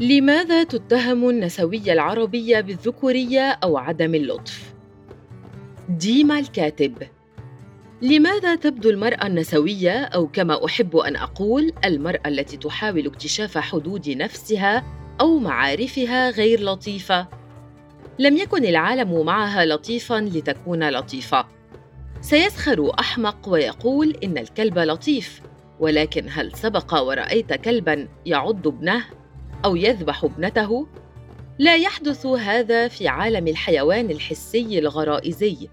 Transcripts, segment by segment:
لماذا تتهم النسوية العربية بالذكورية أو عدم اللطف؟ ديما الكاتب لماذا تبدو المرأة النسوية أو كما أحب أن أقول المرأة التي تحاول اكتشاف حدود نفسها أو معارفها غير لطيفة؟ لم يكن العالم معها لطيفا لتكون لطيفة سيسخر أحمق ويقول إن الكلب لطيف ولكن هل سبق ورأيت كلبا يعض ابنه أو يذبح ابنته؟ لا يحدث هذا في عالم الحيوان الحسي الغرائزي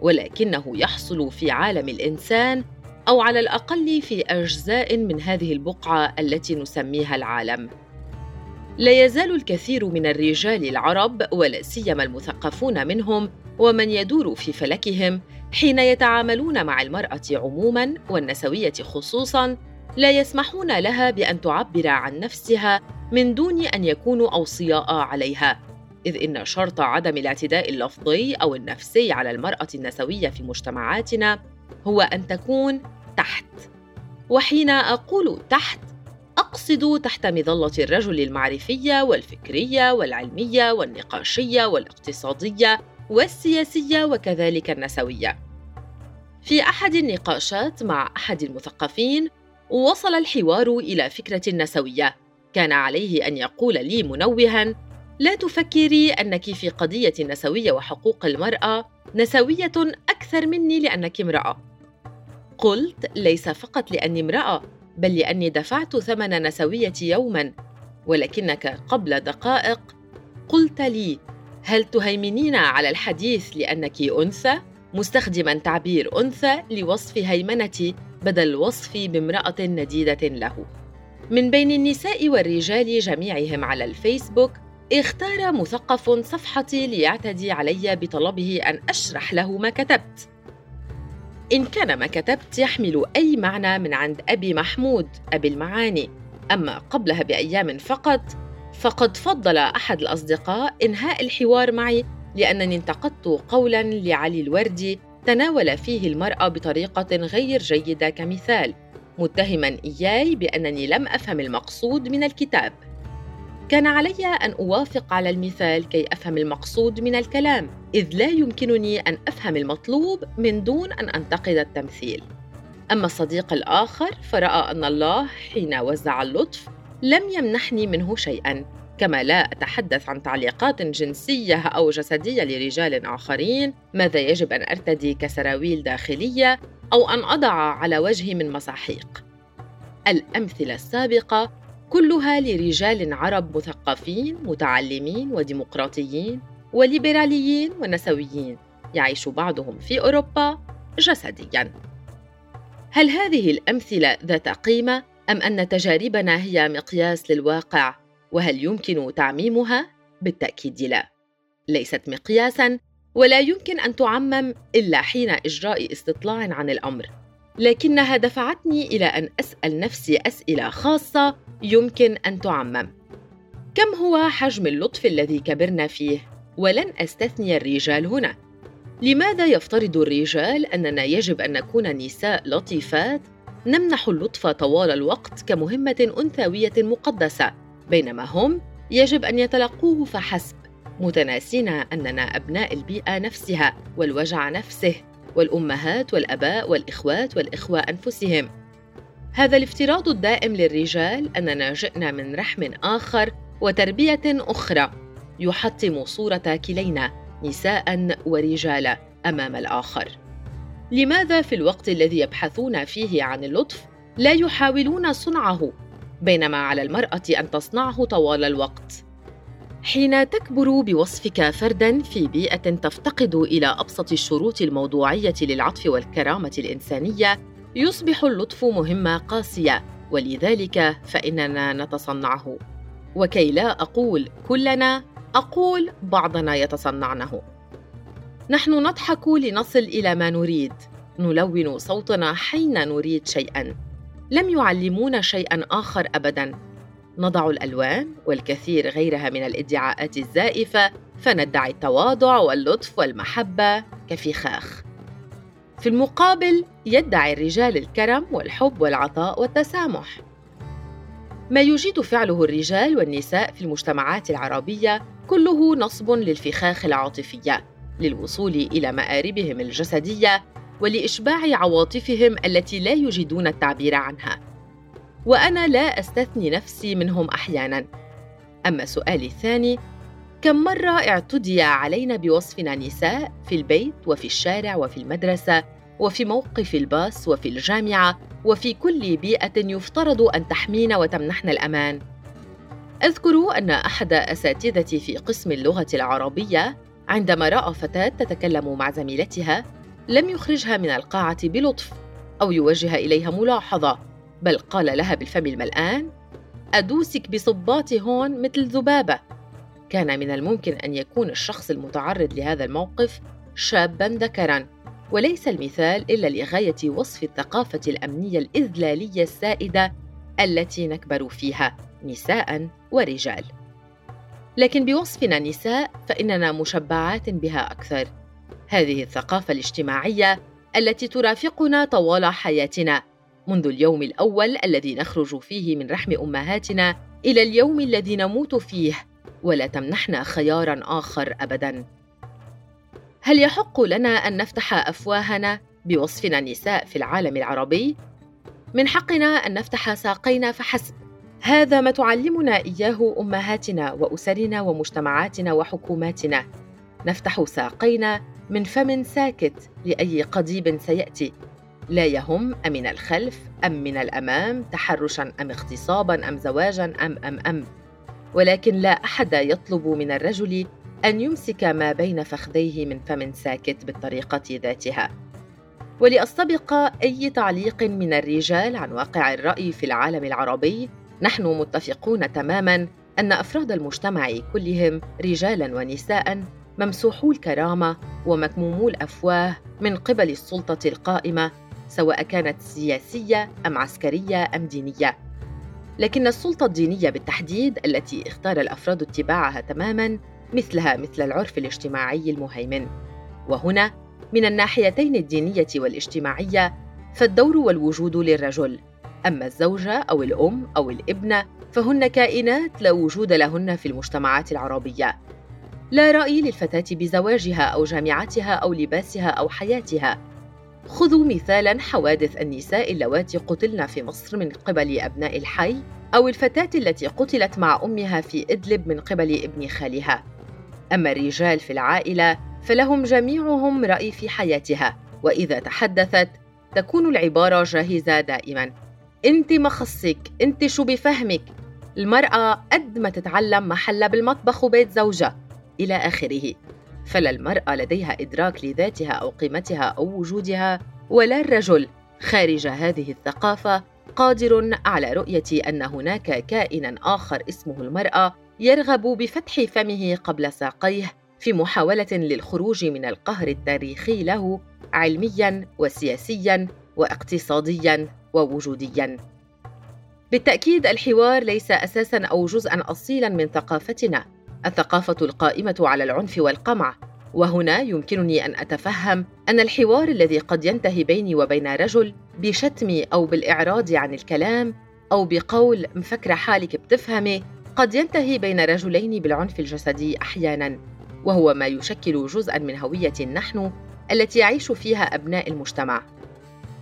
ولكنه يحصل في عالم الإنسان أو على الأقل في أجزاء من هذه البقعة التي نسميها العالم لا يزال الكثير من الرجال العرب ولا سيما المثقفون منهم ومن يدور في فلكهم حين يتعاملون مع المرأة عموما والنسوية خصوصا لا يسمحون لها بأن تعبر عن نفسها من دون أن يكونوا أوصياء عليها إذ إن شرط عدم الاعتداء اللفظي أو النفسي على المرأة النسوية في مجتمعاتنا هو أن تكون تحت وحين أقول تحت أقصد تحت مظلة الرجل المعرفية والفكرية والعلمية والنقاشية والاقتصادية والسياسية وكذلك النسوية. في أحد النقاشات مع أحد المثقفين وصل الحوار إلى فكرة النسوية، كان عليه أن يقول لي منوها لا تفكري أنك في قضية النسويه وحقوق المرأة نسوية أكثر مني لأنك امرأة. قلت ليس فقط لأني امرأة بل لأني دفعت ثمن نسويتي يوما ولكنك قبل دقائق. قلت لي هل تهيمنين على الحديث لأنك أنثى مستخدما تعبير أنثى لوصف هيمنتي بدل وصفي بامرأة نديدة له؟ من بين النساء والرجال جميعهم على الفيسبوك اختار مثقف صفحتي ليعتدي علي بطلبه أن أشرح له ما كتبت. إن كان ما كتبت يحمل أي معنى من عند أبي محمود أبي المعاني. أما قبلها بأيام فقط فقد فضل أحد الأصدقاء إنهاء الحوار معي لأنني انتقدت قولا لعلي الوردي تناول فيه المرأة بطريقة غير جيدة كمثال. متهما إياي بأنني لم أفهم المقصود من الكتاب. كان علي أن أوافق على المثال كي أفهم المقصود من الكلام إذ لا يمكنني أن أفهم المطلوب من دون أن أنتقد التمثيل. أما الصديق الآخر فرأى أن الله حين وزع اللطف لم يمنحني منه شيئا. كما لا أتحدث عن تعليقات جنسية أو جسدية لرجال آخرين ماذا يجب أن أرتدي كسراويل داخلية أو أن أضع على وجهي من مساحيق الأمثلة السابقة كلها لرجال عرب مثقفين متعلمين وديمقراطيين وليبراليين ونسويين يعيش بعضهم في أوروبا جسديا. هل هذه الأمثلة ذات قيمة أم أن تجاربنا هي مقياس للواقع؟ وهل يمكن تعميمها؟ بالتأكيد لا. ليست مقياسا ولا يمكن أن تعمم إلا حين إجراء استطلاع عن الأمر. لكنها دفعتني إلى أن أسأل نفسي أسئلة خاصة يمكن أن تعمم. كم هو حجم اللطف الذي كبرنا فيه؟ ولن أستثني الرجال هنا. لماذا يفترض الرجال أننا يجب أن نكون نساء لطيفات؟ نمنح اللطف طوال الوقت كمهمة أنثوية مقدسة. بينما هم يجب أن يتلقوه فحسب متناسين أننا أبناء البيئة نفسها والوجع نفسه والأمهات والأباء والإخوات والإخوة أنفسهم. هذا الافتراض الدائم للرجال أننا جئنا من رحم آخر وتربية أخرى يحطم صورة كلينا نساء ورجالا أمام الآخر. لماذا في الوقت الذي يبحثون فيه عن اللطف لا يحاولون صنعه؟ بينما على المرأة أن تصنعه طوال الوقت. حين تكبر بوصفك فردا في بيئة تفتقد إلى أبسط الشروط الموضوعية للعطف والكرامة الإنسانية يصبح اللطف مهمة قاسية ولذلك فإننا نتصنعه. وكي لا أقول كلنا أقول بعضنا يتصنعنه. نحن نضحك لنصل إلى ما نريد. نلون صوتنا حين نريد شيئا. لم يعلمونا شيئا آخر ابدا. نضع الألوان والكثير غيرها من الإدعاءات الزائفة فندعي التواضع واللطف والمحبة كفخاخ. في المقابل يدعي الرجال الكرم والحب والعطاء والتسامح. ما يجيد فعله الرجال والنساء في المجتمعات العربية كله نصب للفخاخ العاطفية للوصول إلى مآربهم الجسدية ولإشباع عواطفهم التي لا يجدون التعبير عنها. وأنا لا أستثني نفسي منهم أحيانا. أما سؤالي الثاني كم مرة اعتدي علينا بوصفنا نساء في البيت وفي الشارع وفي المدرسة وفي موقف الباص وفي الجامعة وفي كل بيئة يفترض أن تحمينا وتمنحنا الأمان؟ أذكر أن أحد أساتذتي في قسم اللغة العربية عندما رأى فتاة تتكلم مع زميلتها لم يخرجها من القاعة بلطف أو يوجه إليها ملاحظة بل قال لها بالفم الملآن أدوسك بصباطي هون مثل ذبابة. كان من الممكن أن يكون الشخص المتعرض لهذا الموقف شابا ذكرا وليس المثال إلا لغاية وصف الثقافة الأمنية الإذلالية السائدة التي نكبر فيها نساء ورجال. لكن بوصفنا نساء فإننا مشبعات بها أكثر. هذه الثقافة الاجتماعية التي ترافقنا طوال حياتنا. منذ اليوم الأول الذي نخرج فيه من رحم أمهاتنا إلى اليوم الذي نموت فيه ولا تمنحنا خيارا آخر ابدا. هل يحق لنا أن نفتح أفواهنا بوصفنا نساء في العالم العربي؟ من حقنا أن نفتح ساقينا فحسب. هذا ما تعلمنا إياه أمهاتنا وأسرنا ومجتمعاتنا وحكوماتنا. نفتح ساقينا من فم ساكت لأي قضيب سيأتي. لا يهم أمن الخلف أم من الأمام تحرشا أم اغتصابا أم زواجا أم أم أم. ولكن لا أحد يطلب من الرجل أن يمسك ما بين فخذيه من فم ساكت بالطريقة ذاتها. ولأستبق أي تعليق من الرجال عن واقع الرأي في العالم العربي نحن متفقون تماما أن أفراد المجتمع كلهم رجالا ونساء ممسوحو الكرامة ومكمومو الأفواه من قبل السلطة القائمة سواء كانت سياسية أم عسكرية أم دينية. لكن السلطة الدينية بالتحديد التي اختار الأفراد اتباعها تماما مثلها مثل العرف الاجتماعي المهيمن. وهنا من الناحيتين الدينية والاجتماعية فالدور والوجود للرجل أما الزوجه أو الأم أو الابنه فهن كائنات لا وجود لهن في المجتمعات العربية. لا رأي للفتاة بزواجها أو جامعتها أو لباسها أو حياتها. خذوا مثالا حوادث النساء اللواتي قتلن في مصر من قبل أبناء الحي أو الفتاة التي قتلت مع أمها في إدلب من قبل ابن خالها. أما الرجال في العائلة فلهم جميعهم رأي في حياتها وإذا تحدثت تكون العبارة جاهزة دائما. أنت ما خصك أنت شو بفهمك؟ المرأة قد ما تتعلم محلها بالمطبخ وبيت زوجها. إلى آخره. فلا المراه لديها إدراك لذاتها أو قيمتها أو وجودها ولا الرجل خارج هذه الثقافة قادر على رؤية أن هناك كائنا آخر اسمه المراه يرغب بفتح فمه قبل ساقيه في محاولة للخروج من القهر التاريخي له علميا وسياسيا واقتصاديا ووجوديا. بالتأكيد الحوار ليس أساسا أو جزءا اصيلا من ثقافتنا. الثقافة القائمة على العنف والقمع وهنا يمكنني أن أتفهم أن الحوار الذي قد ينتهي بيني وبين رجل بشتمي أو بالإعراض عن الكلام أو بقول مفكره حالك بتفهمي قد ينتهي بين رجلين بالعنف الجسدي أحيانا وهو ما يشكل جزءا من هوية نحن التي يعيش فيها أبناء المجتمع.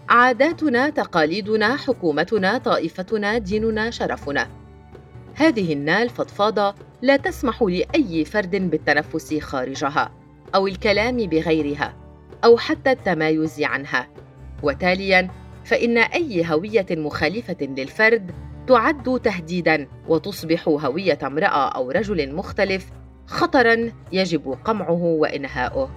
عاداتنا تقاليدنا حكومتنا طائفتنا ديننا شرفنا. هذه النال فضفاضة لا تسمح لأي فرد بالتنفس خارجها أو الكلام بغيرها أو حتى التمايز عنها. وتاليا فإن أي هوية مخالفة للفرد تعد تهديدا وتصبح هوية امرأة أو رجل مختلف خطرا يجب قمعه وإنهاؤه.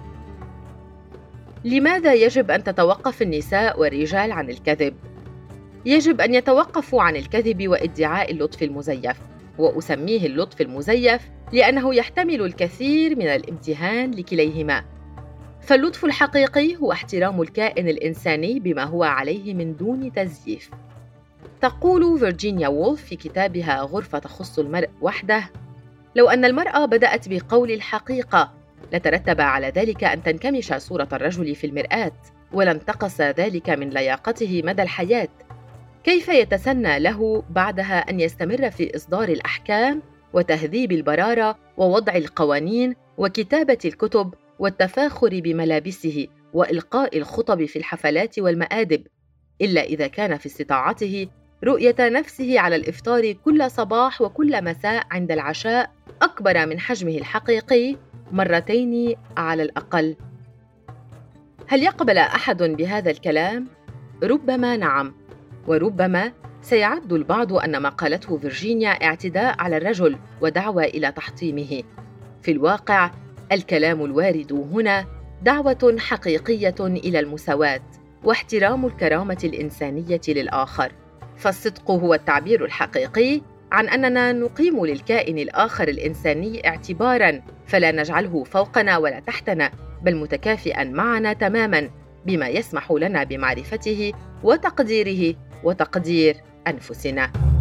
لماذا يجب أن تتوقف النساء والرجال عن الكذب؟ يجب أن يتوقفوا عن الكذب وادعاء اللطف المزيف. وأسميه اللطف المزيف لأنه يحتمل الكثير من الامتهان لكليهما. فاللطف الحقيقي هو احترام الكائن الإنساني بما هو عليه من دون تزييف. تقول فيرجينيا وولف في كتابها غرفة تخص المرء وحده لو أن المرأة بدأت بقول الحقيقة لترتب على ذلك أن تنكمش صورة الرجل في المرآة ولانتقص ذلك من لياقته مدى الحياة. كيف يتسنى له بعدها أن يستمر في إصدار الأحكام وتهذيب البرارة ووضع القوانين وكتابة الكتب والتفاخر بملابسه وإلقاء الخطب في الحفلات والمآدب إلا إذا كان في استطاعته رؤية نفسه على الإفطار كل صباح وكل مساء عند العشاء أكبر من حجمه الحقيقي مرتين على الأقل. هل يقبل أحد بهذا الكلام؟ ربما نعم. وربما سيعد البعض أن ما قالته فيرجينيا اعتداء على الرجل ودعوه إلى تحطيمه. في الواقع الكلام الوارد هنا دعوة حقيقية إلى المساواة واحترام الكرامة الإنسانية للآخر. فالصدق هو التعبير الحقيقي عن أننا نقيم للكائن الآخر الإنساني اعتبارا فلا نجعله فوقنا ولا تحتنا بل متكافئا معنا تماما بما يسمح لنا بمعرفته وتقديره وتقدير أنفسنا.